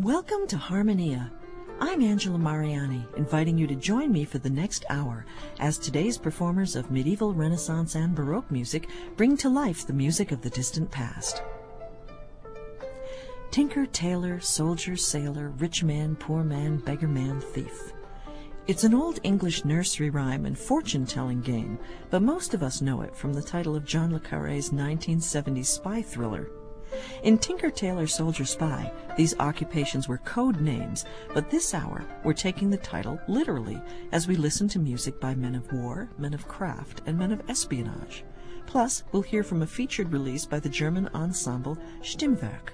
Welcome to Harmonia. I'm Angela Mariani, inviting you to join me for the next hour as today's performers of medieval, Renaissance, and Baroque music bring to life the music of the distant past. Tinker, tailor, soldier, sailor, rich man, poor man, beggar man, thief. It's an old English nursery rhyme and fortune telling game, but most of us know it from the title of John le Carre's 1970 spy thriller. In Tinker, Tailor, Soldier, Spy, these occupations were code names, but this hour we're taking the title literally as we listen to music by men of war, men of craft, and men of espionage. Plus, we'll hear from a featured release by the German ensemble Stimmwerck.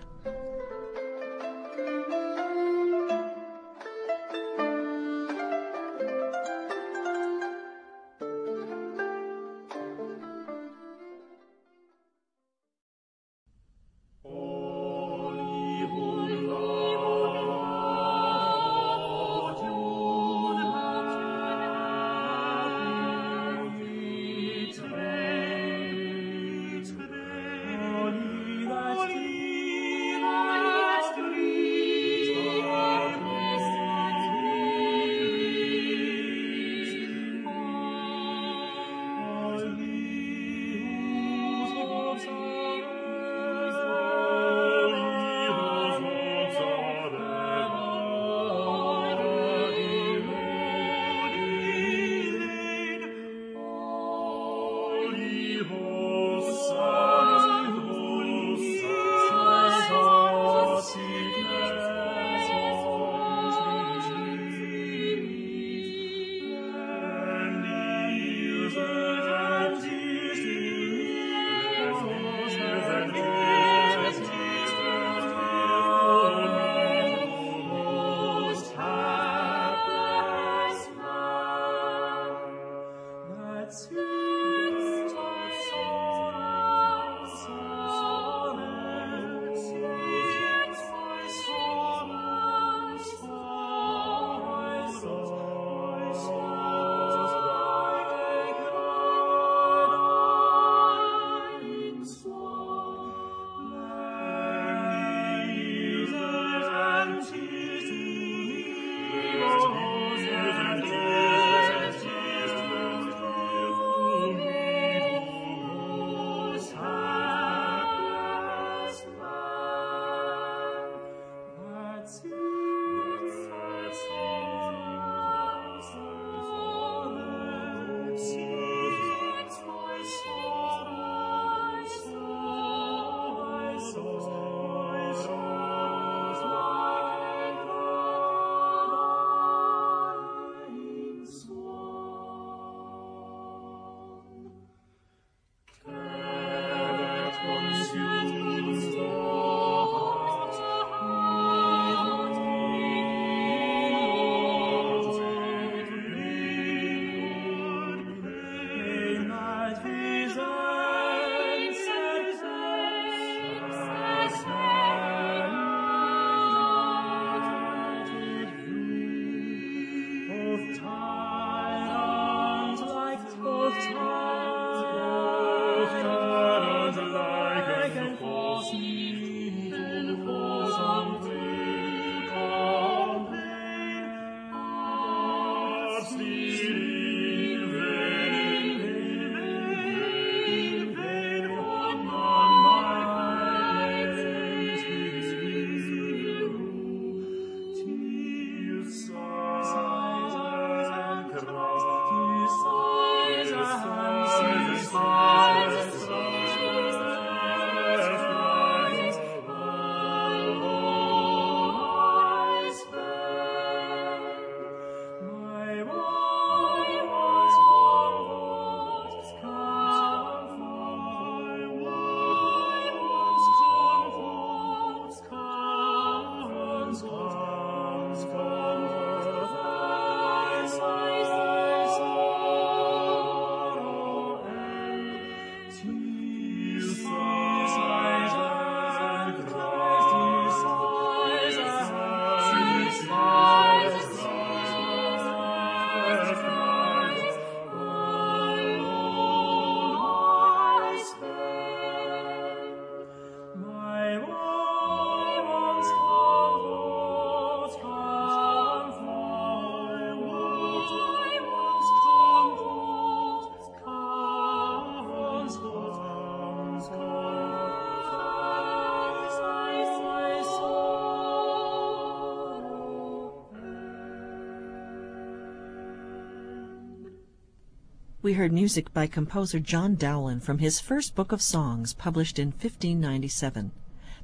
We heard music by composer John Dowland from his first book of songs published in 1597.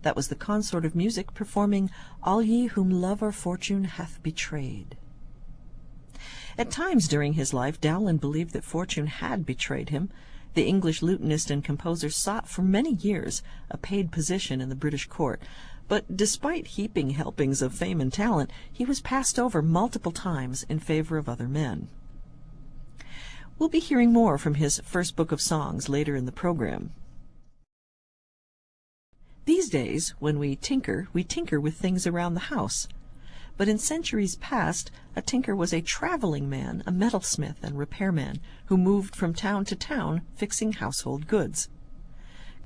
That was the consort of music performing All Ye Whom Love or Fortune Hath Betrayed. At times during his life, Dowland believed that fortune had betrayed him. The English lutenist and composer sought for many years a paid position in the British court, but despite heaping helpings of fame and talent, he was passed over multiple times in favor of other men. We'll be hearing more from his first book of songs later in the program. These days, when we tinker, we tinker with things around the house. But in centuries past, a tinker was a traveling man, a metalsmith and repairman, who moved from town to town fixing household goods.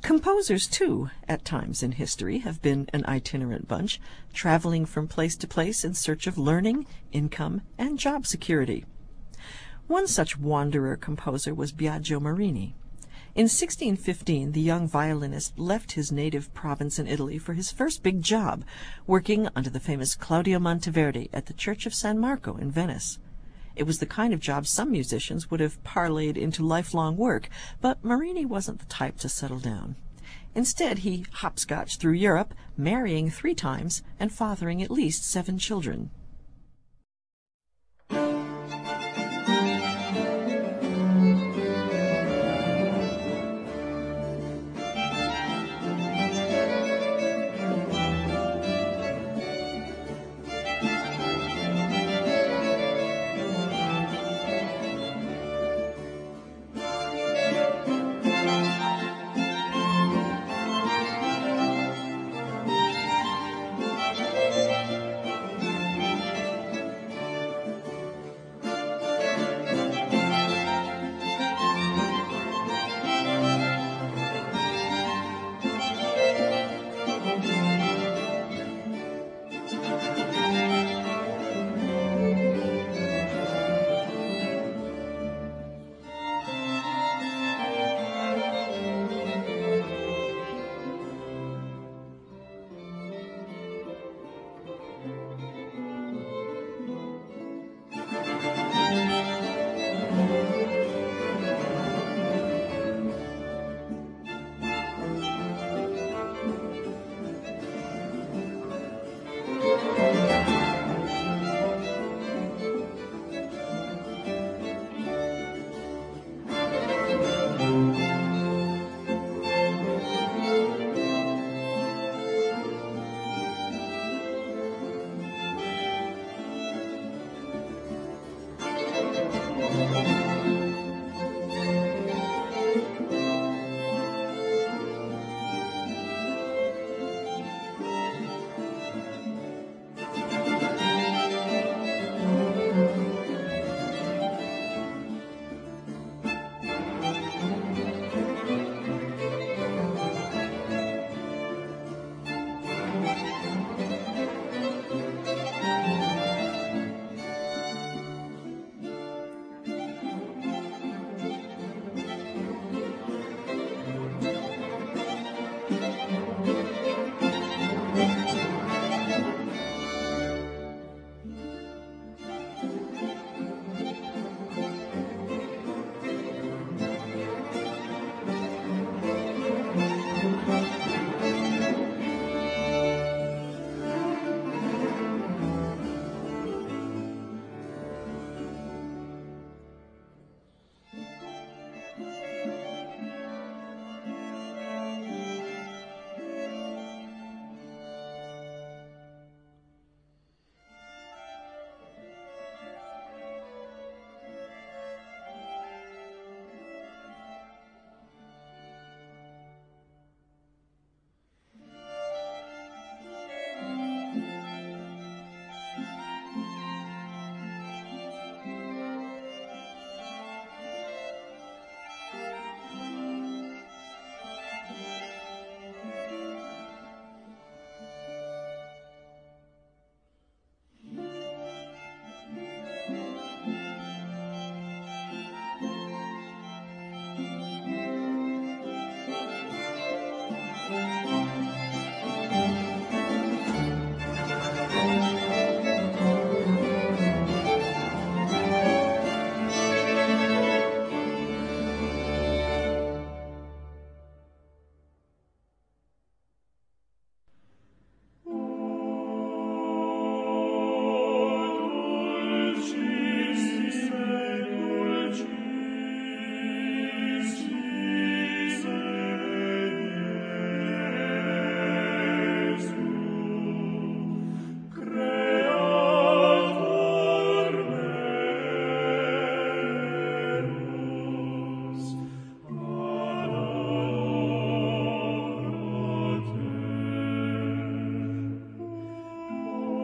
Composers, too, at times in history, have been an itinerant bunch, traveling from place to place in search of learning, income, and job security. One such wanderer composer was Biagio Marini. In 1615 the young violinist left his native province in Italy for his first big job, working under the famous Claudio Monteverdi at the Church of San Marco in Venice. It was the kind of job some musicians would have parlayed into lifelong work, but Marini wasn't the type to settle down. Instead, he hopscotched through Europe, marrying three times and fathering at least seven children.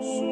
soon.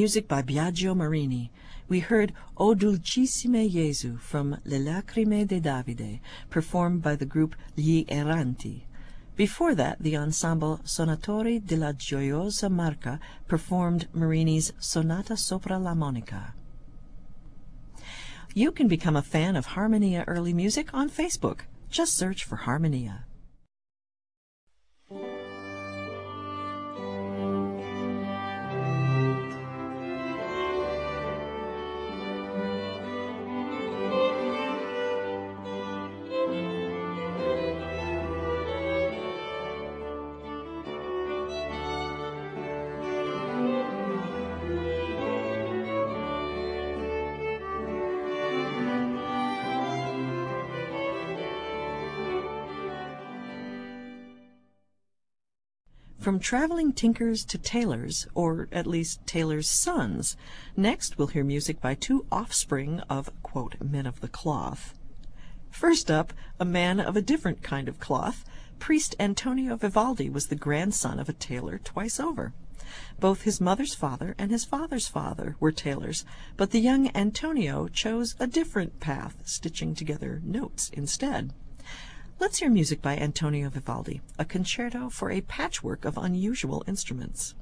Music by Biagio Marini. We heard O Dulcissime Jesu from Le Lacrime de Davide, performed by the group Gli Erranti. Before that, the ensemble Sonatori della Gioiosa Marca performed Marini's Sonata sopra la Monica. You can become a fan of Harmonia Early Music on Facebook. Just search for Harmonia. From traveling tinkers to tailors, or at least tailors' sons. Next, we'll hear music by two offspring of, quote, men of the cloth. First up, a man of a different kind of cloth. Priest Antonio Vivaldi was the grandson of a tailor twice over. Both his mother's father and his father's father were tailors, but the young Antonio chose a different path, stitching together notes instead. Let's hear music by Antonio Vivaldi, a concerto for a patchwork of unusual instruments.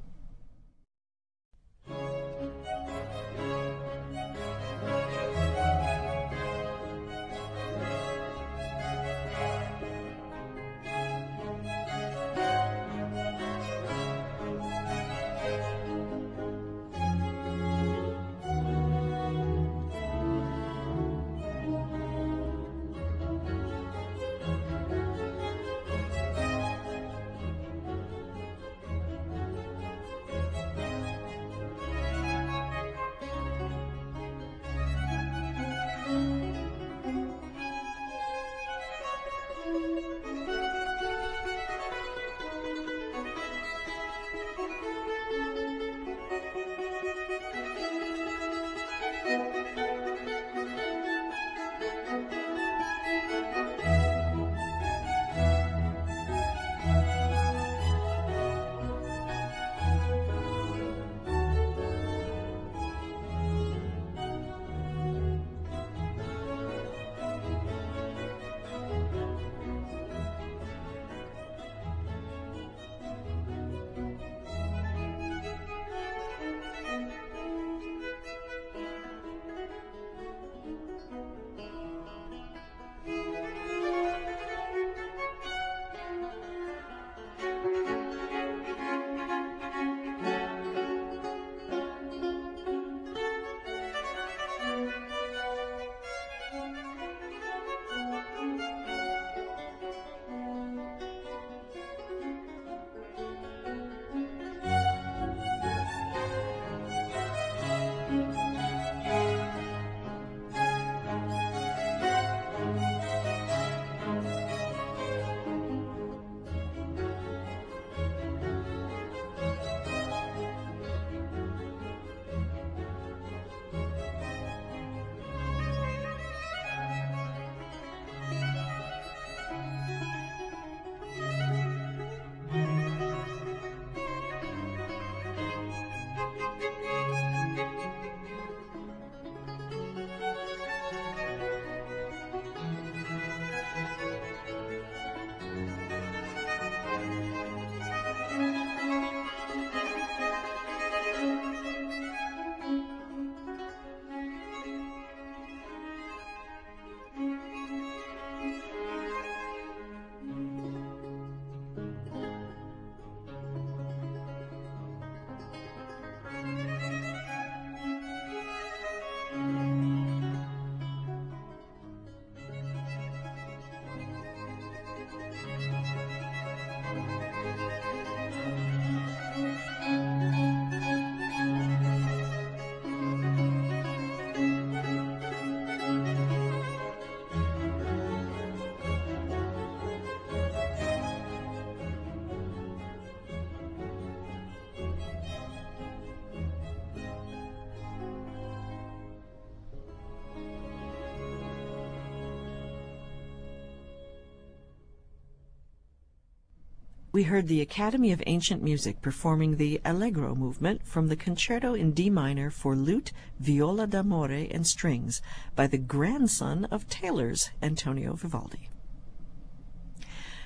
We heard the Academy of Ancient Music performing the Allegro movement from the Concerto in D minor for lute, viola d'amore, and strings by the grandson of tailors, Antonio Vivaldi.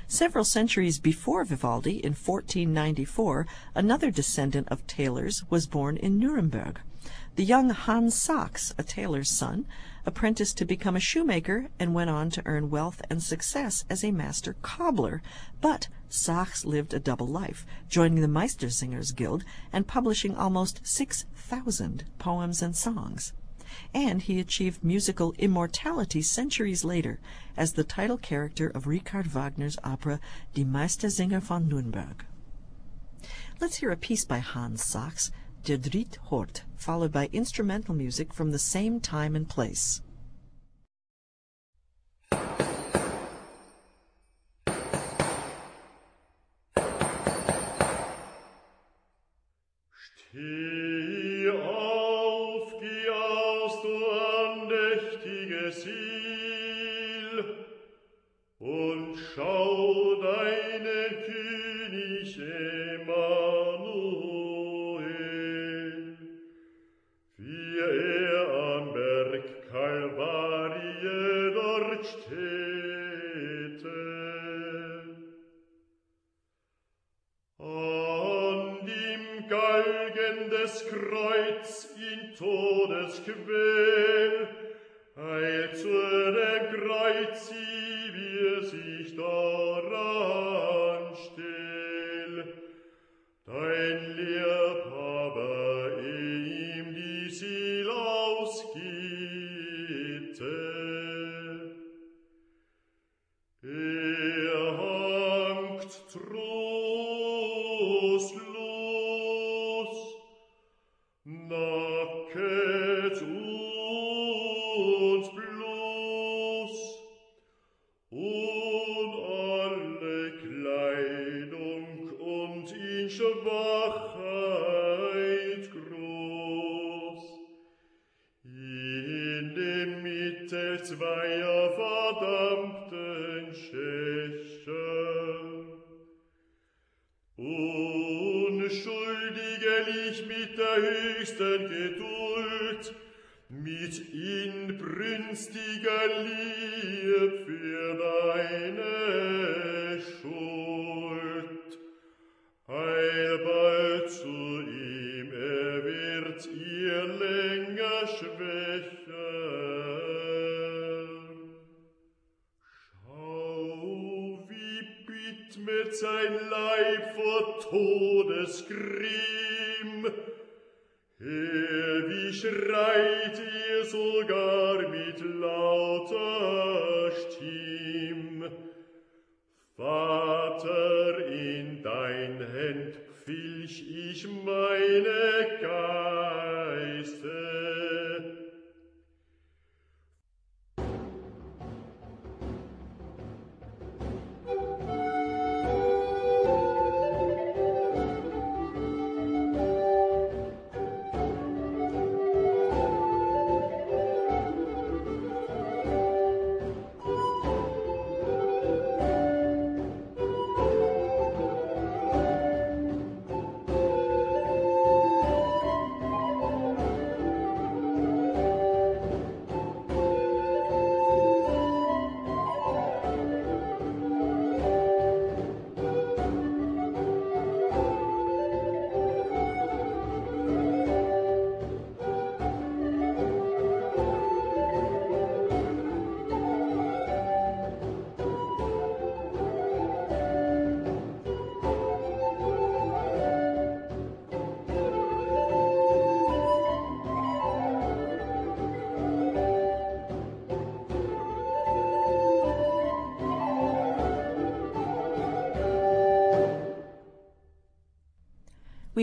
Several centuries before Vivaldi, in 1494, another descendant of tailors was born in Nuremberg. The young Hans Sachs, a tailor's son, apprenticed to become a shoemaker and went on to earn wealth and success as a master cobbler. But Sachs lived a double life, joining the Meistersingers Guild and publishing almost 6,000 poems and songs. And he achieved musical immortality centuries later as the title character of Richard Wagner's opera Die Meistersinger von Nürnberg. Let's hear a piece by Hans Sachs, De Driet Hort, followed by instrumental music from the same time and place. Stille. quell, als eine Greizi wir sich da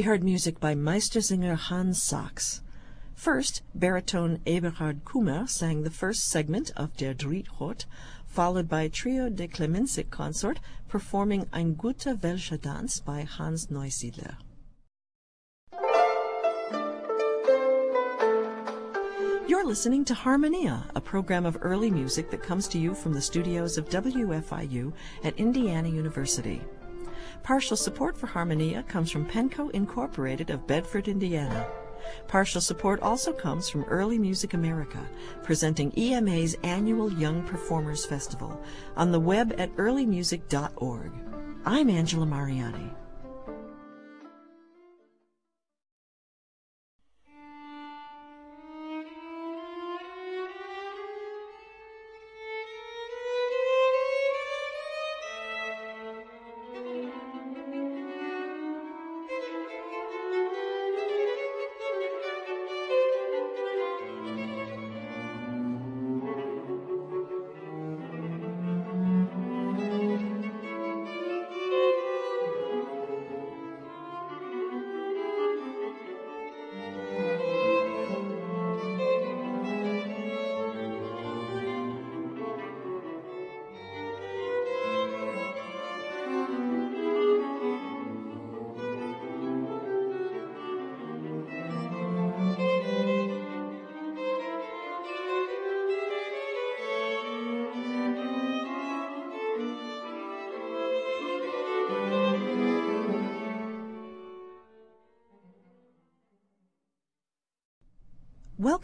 We heard music by Meistersinger Hans Sachs. First, baritone Eberhard Kummer sang the first segment of Der Driethort, followed by Trio de Clemencic Consort performing Ein guter Welscher Danz by Hans Neusiedler. You're listening to Harmonia, a program of early music that comes to you from the studios of WFIU at Indiana University. Partial support for Harmonia comes from Penco Incorporated of Bedford, Indiana. Partial support also comes from Early Music America, presenting EMA's annual Young Performers Festival on the web at earlymusic.org. I'm Angela Mariani.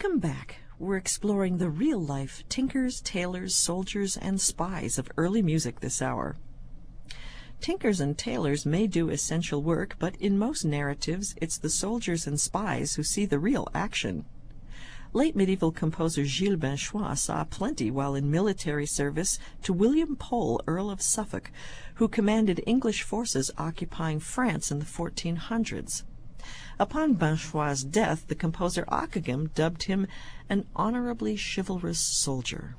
Welcome back. We're exploring the real life tinkers, tailors, soldiers, and spies of early music this hour. Tinkers and tailors may do essential work, but in most narratives it's the soldiers and spies who see the real action. Late medieval composer Gilles Binchois saw plenty while in military service to William Pole, Earl of Suffolk, who commanded English forces occupying France in the 1400s. Upon Binchois' death, the composer Ockeghem dubbed him an honorably chivalrous soldier.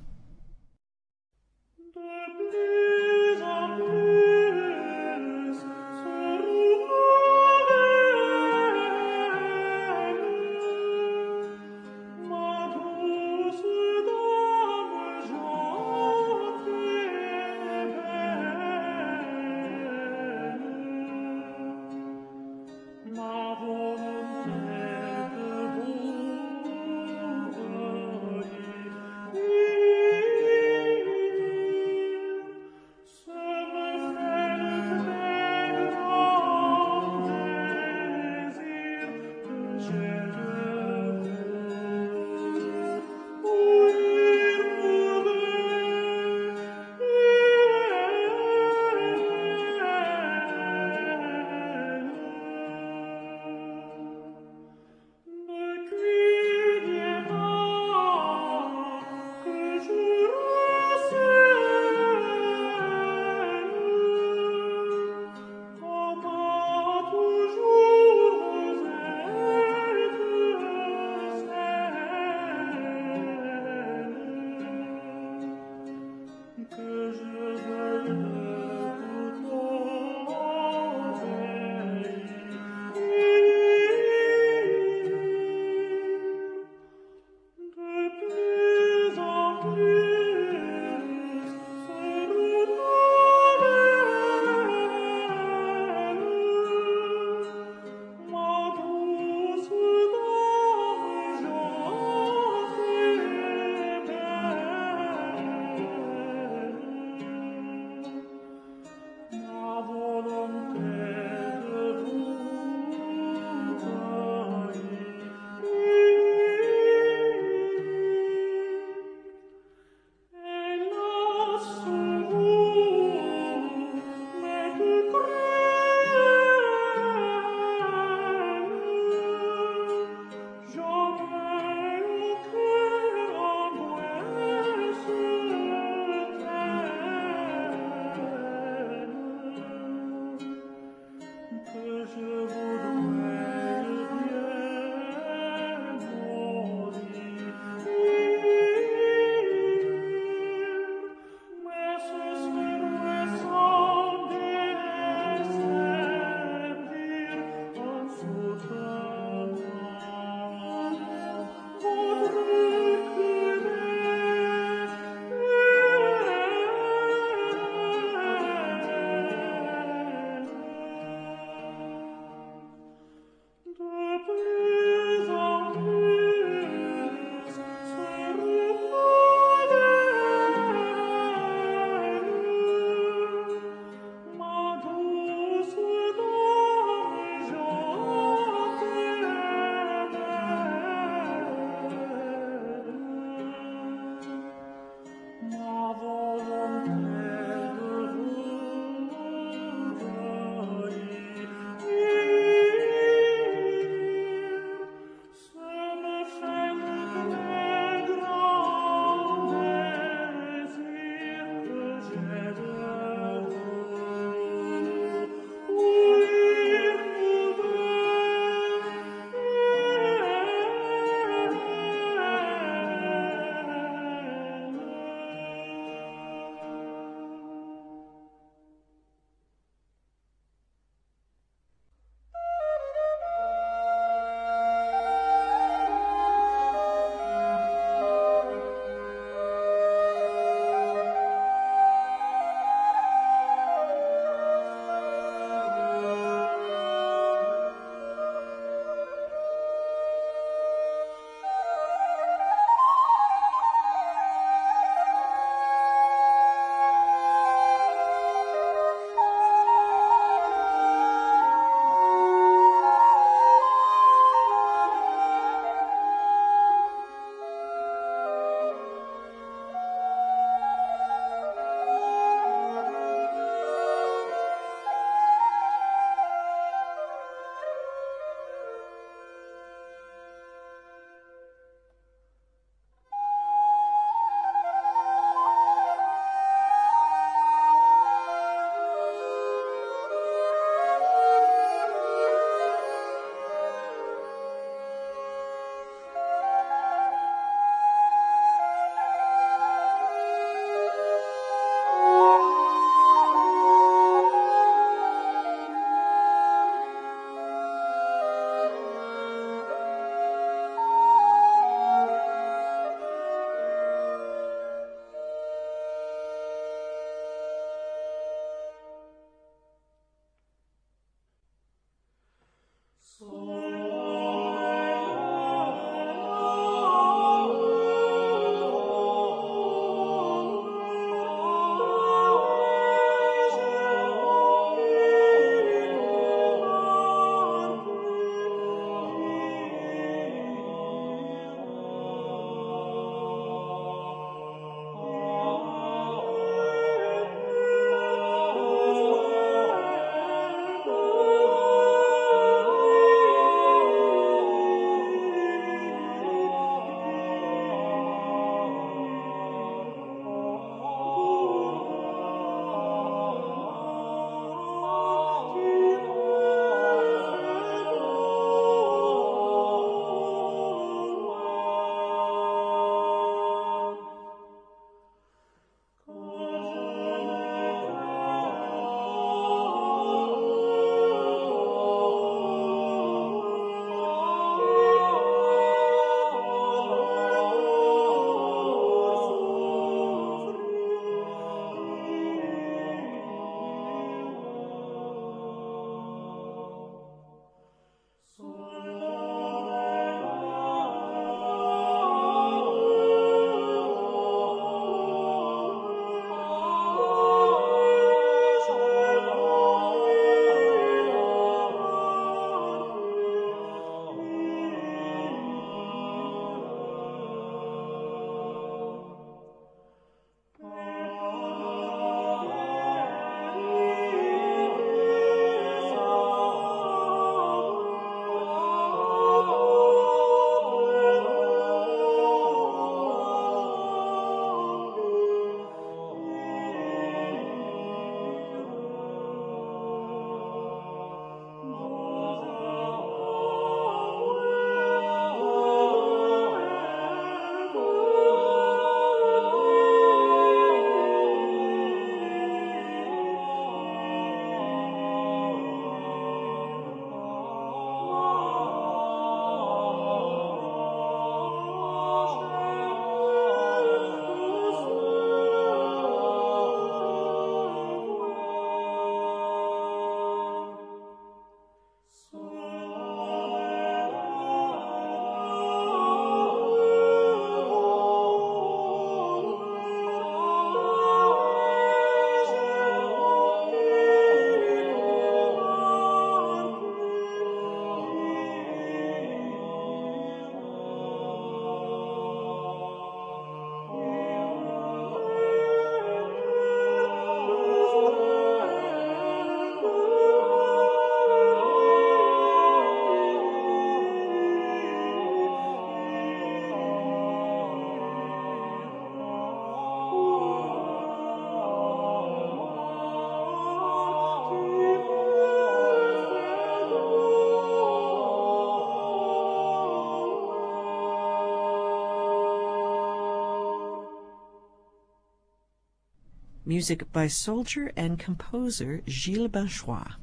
Music by soldier and composer Gilles Binchois.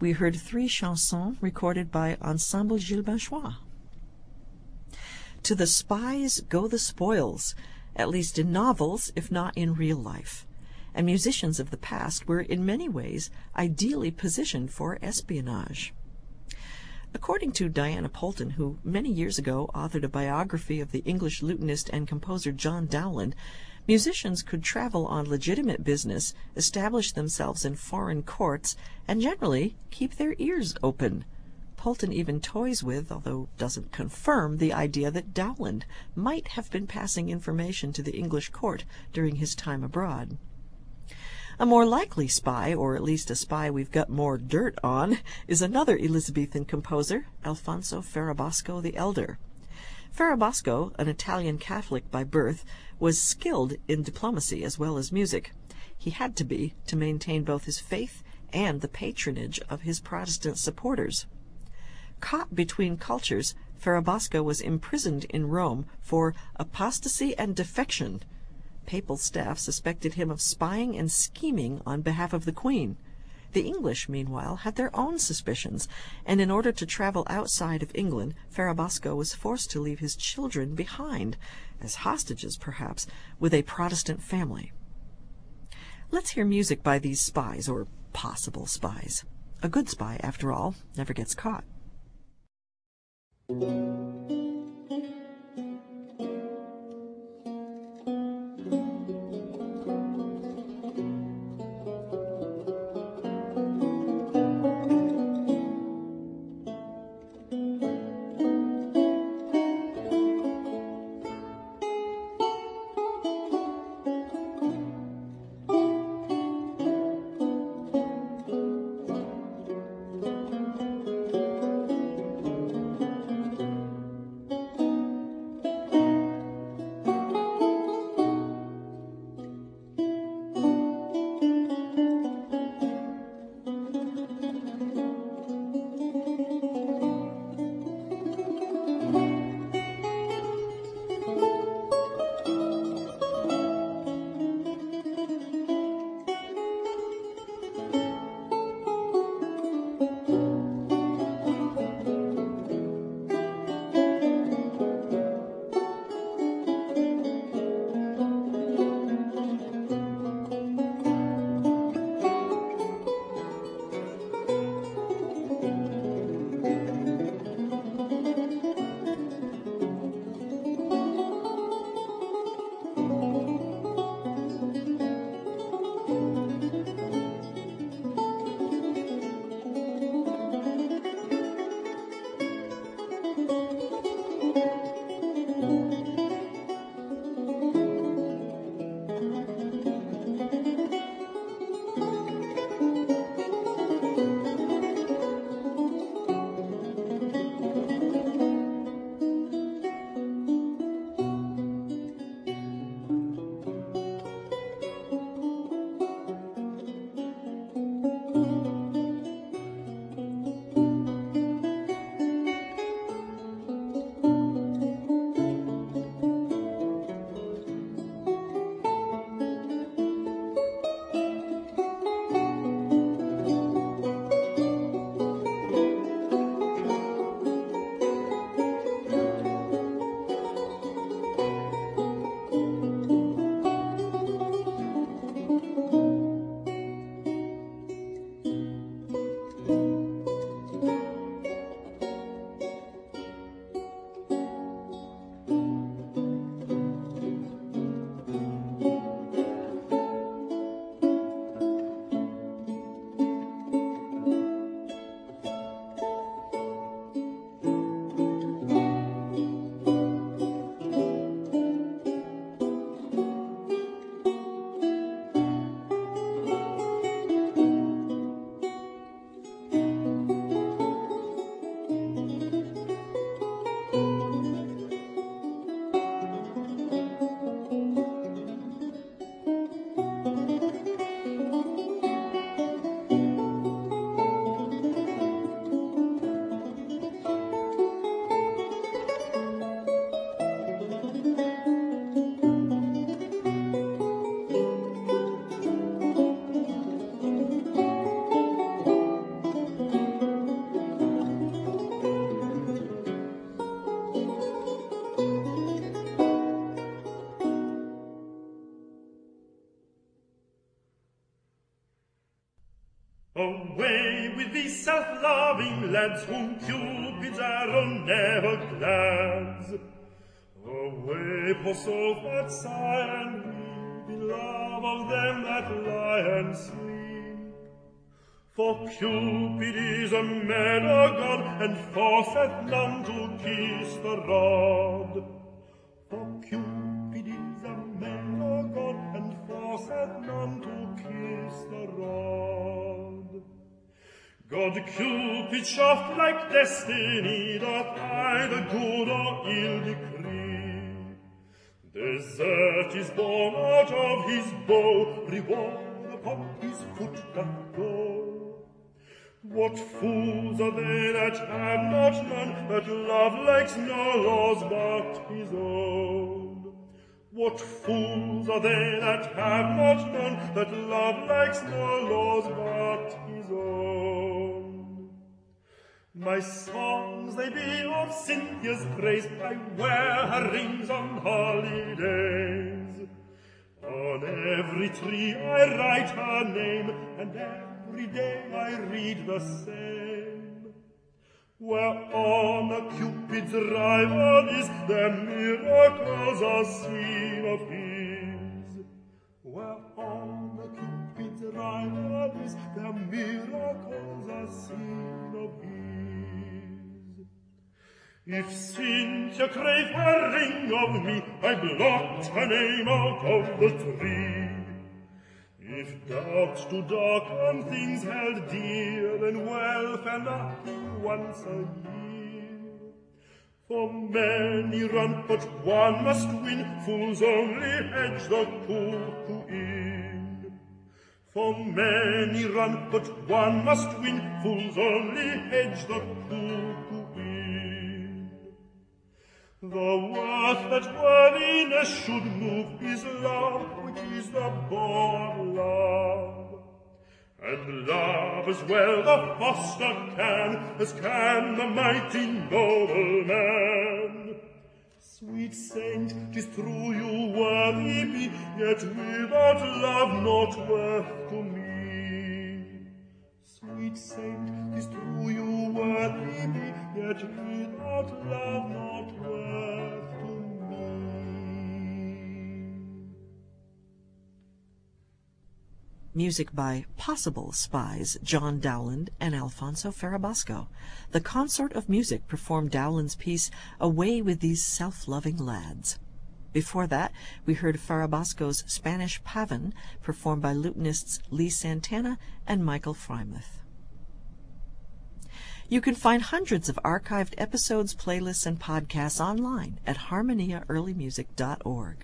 We heard three chansons recorded by Ensemble Gilles Binchois. To the spies go the spoils, at least in novels, if not in real life. And musicians of the past were in many ways ideally positioned for espionage. According to Diana Poulton, who many years ago authored a biography of the English lutenist and composer John Dowland, musicians could travel on legitimate business, establish themselves in foreign courts, and generally keep their ears open. Poulton even toys with, although doesn't confirm, the idea that Dowland might have been passing information to the English court during his time abroad. A more likely spy, or at least a spy we've got more dirt on, is another Elizabethan composer, Alfonso Ferrabosco the Elder. Ferrabosco, an Italian Catholic by birth, was skilled in diplomacy as well as music. He had to be to maintain both his faith and the patronage of his Protestant supporters. Caught between cultures, Ferrabosco was imprisoned in Rome for apostasy and defection, Papal staff suspected him of spying and scheming on behalf of the Queen. The English, meanwhile, had their own suspicions, and in order to travel outside of England, Ferrabosco was forced to leave his children behind, as hostages perhaps, with a Protestant family. Let's hear music by these spies, or possible spies. A good spy, after all, never gets caught. With self-loving lads whom Cupid's arrow never glads. Away, poor souls that sigh and weep in love of them that lie and sleep. For Cupid is a man of God and forceth none to kiss the rod. Cupid shaft like destiny doth either good or ill decree. Desert is born out of his bow, reward upon his foot doth go. What fools are they that have not none, that love likes no laws but his own? What fools are they that have not none, that love likes no laws but his own? My songs, they be of Cynthia's praise, I wear her rings on holidays. On every tree I write her name, and every day I read the same. Where on a Cupid's rival is, their miracles are seen of his. Where on a Cupid's rival is, their miracles are seen of his. If Cynthia crave a ring of me, I blot her name out of the tree. If doubts do darken things held dear, then welfare nothing once a year. For many run, but one must win, fools only hedge the cuckoo in. For many run, but one must win, fools only hedge the in. The worth that worthiness should move is love, which is the born love. And love as well the foster can, as can the mighty noble man. Sweet saint, 'tis true you worthy be, yet without love not worth to me. Saint, true you worthy be, yet without love not worth to me. Music by Possible Spies, John Dowland and Alfonso Ferrabosco. The Consort of Musicke performed Dowland's piece Away with These Self-Loving Lads. Before that, we heard Ferrabosco's Spanish Pavan, performed by lutenists Lee Santana and Michael Freimuth. You can find hundreds of archived episodes, playlists, and podcasts online at harmoniaearlymusic.org.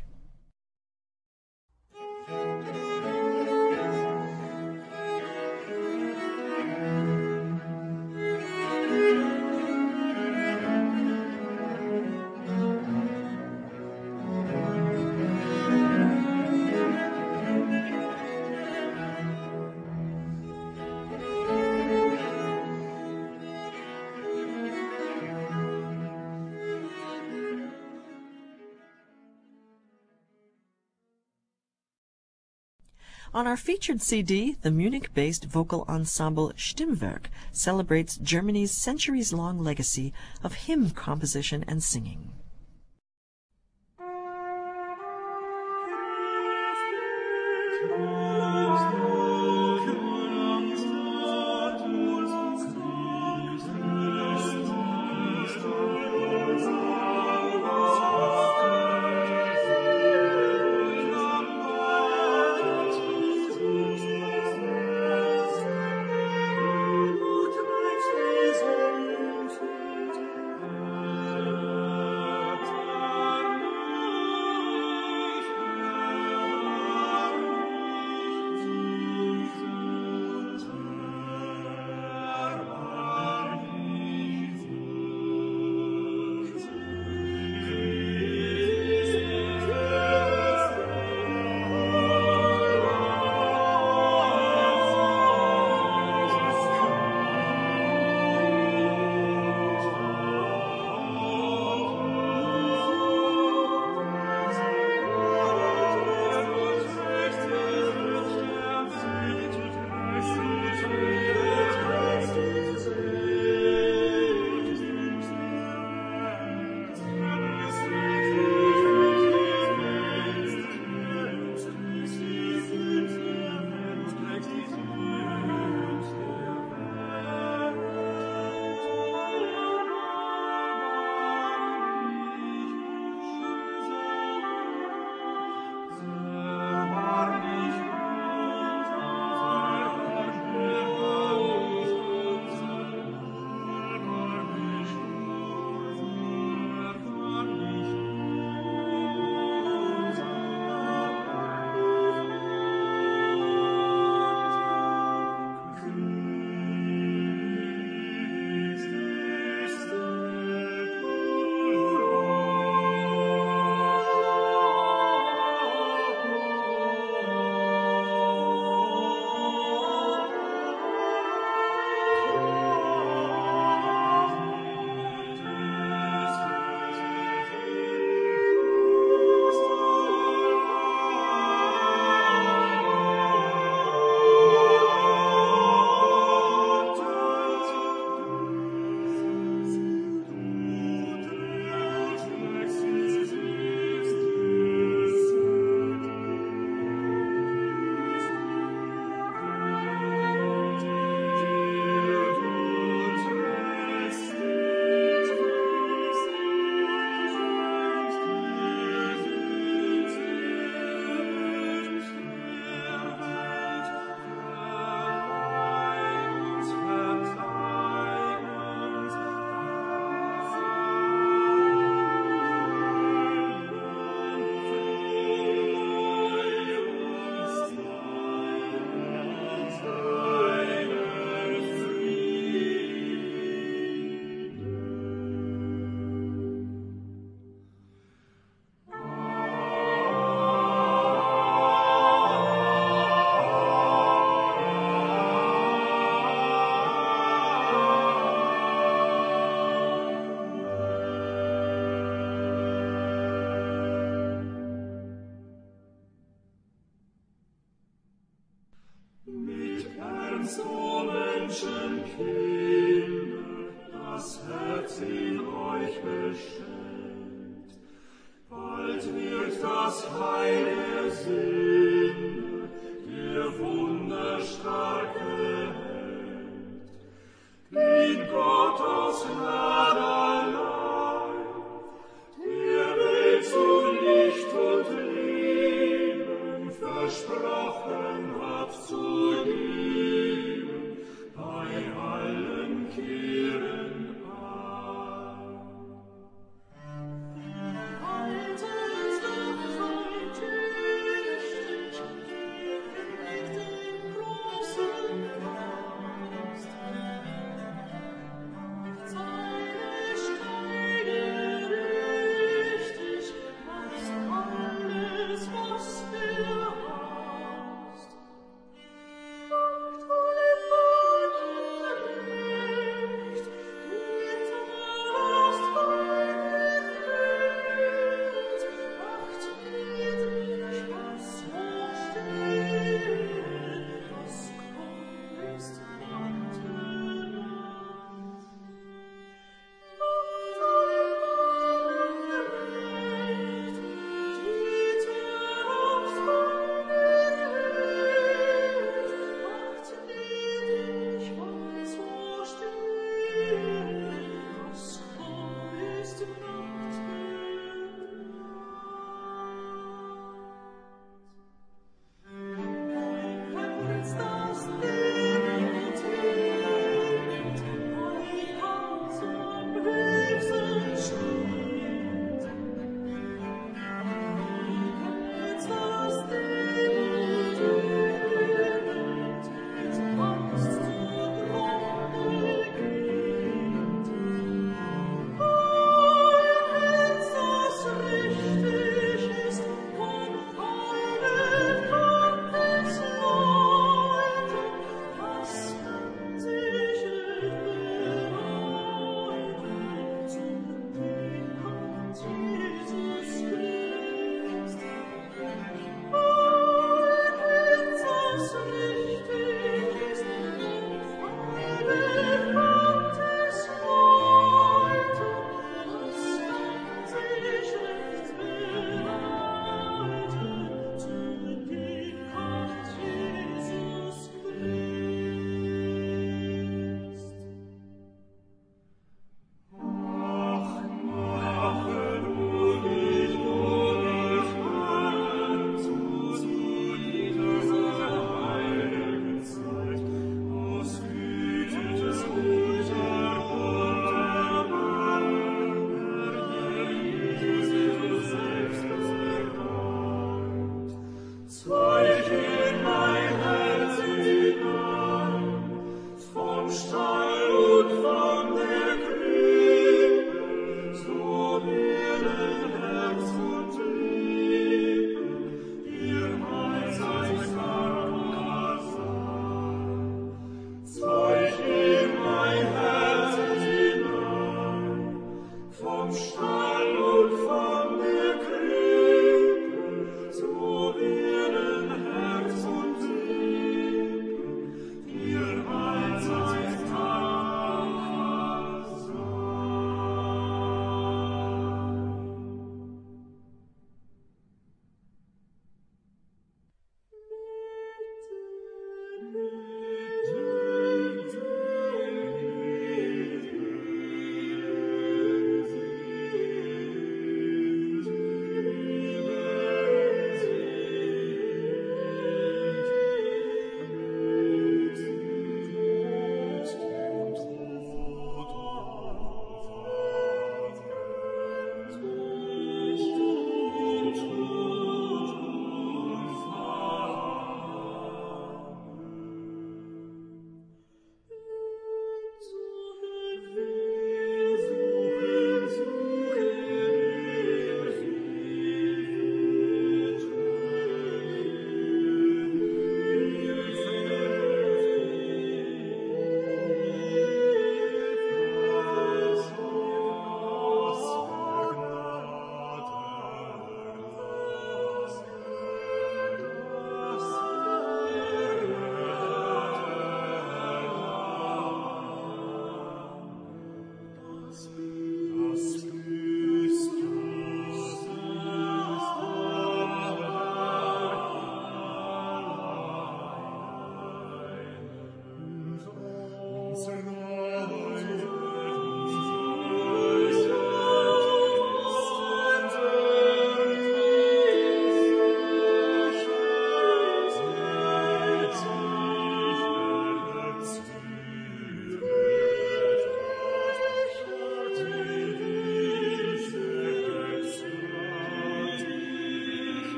On our featured CD, the Munich-based vocal ensemble Stimmwerck celebrates Germany's centuries-long legacy of hymn composition and singing.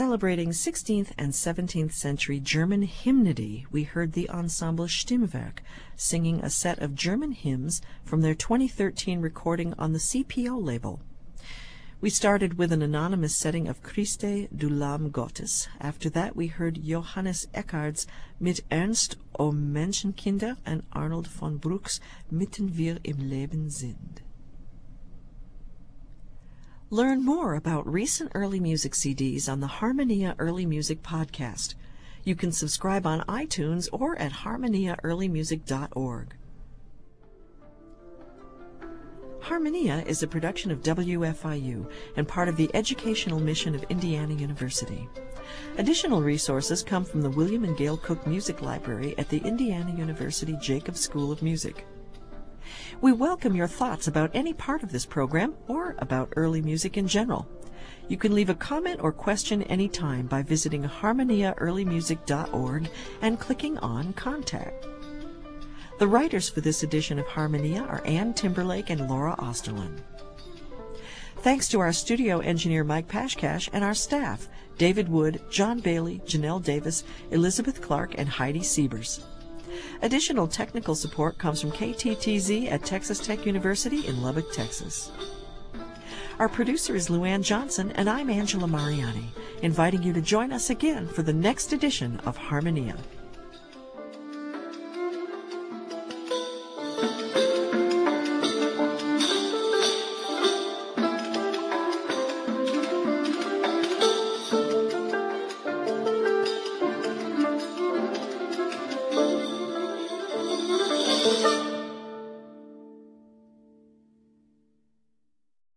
Celebrating 16th and 17th century German hymnody, we heard the ensemble Stimmwerck singing a set of German hymns from their 2013 recording on the CPO label. We started with an anonymous setting of Christe du Lamm Gottes. After that, we heard Johannes Eccard's mit Ernst o Menschenkinder and Arnold von Bruck's Mitten wir im Leben sind. Learn more about recent early music CDs on the Harmonia Early Music podcast. You can subscribe on iTunes or at harmoniaearlymusic.org. Harmonia is a production of WFIU and part of the educational mission of Indiana University. Additional resources come from the William and Gail Cook Music Library at the Indiana University Jacobs School of Music. We welcome your thoughts about any part of this program or about early music in general. You can leave a comment or question anytime by visiting harmoniaearlymusic.org and clicking on Contact. The writers for this edition of Harmonia are Ann Timberlake and Laura Osterlin. Thanks to our studio engineer Mike Pashkash and our staff, David Wood, John Bailey, Janelle Davis, Elizabeth Clark, and Heidi Siebers. Additional technical support comes from KTTZ at Texas Tech University in Lubbock, Texas. Our producer is Luann Johnson, and I'm Angela Mariani, inviting you to join us again for the next edition of Harmonia.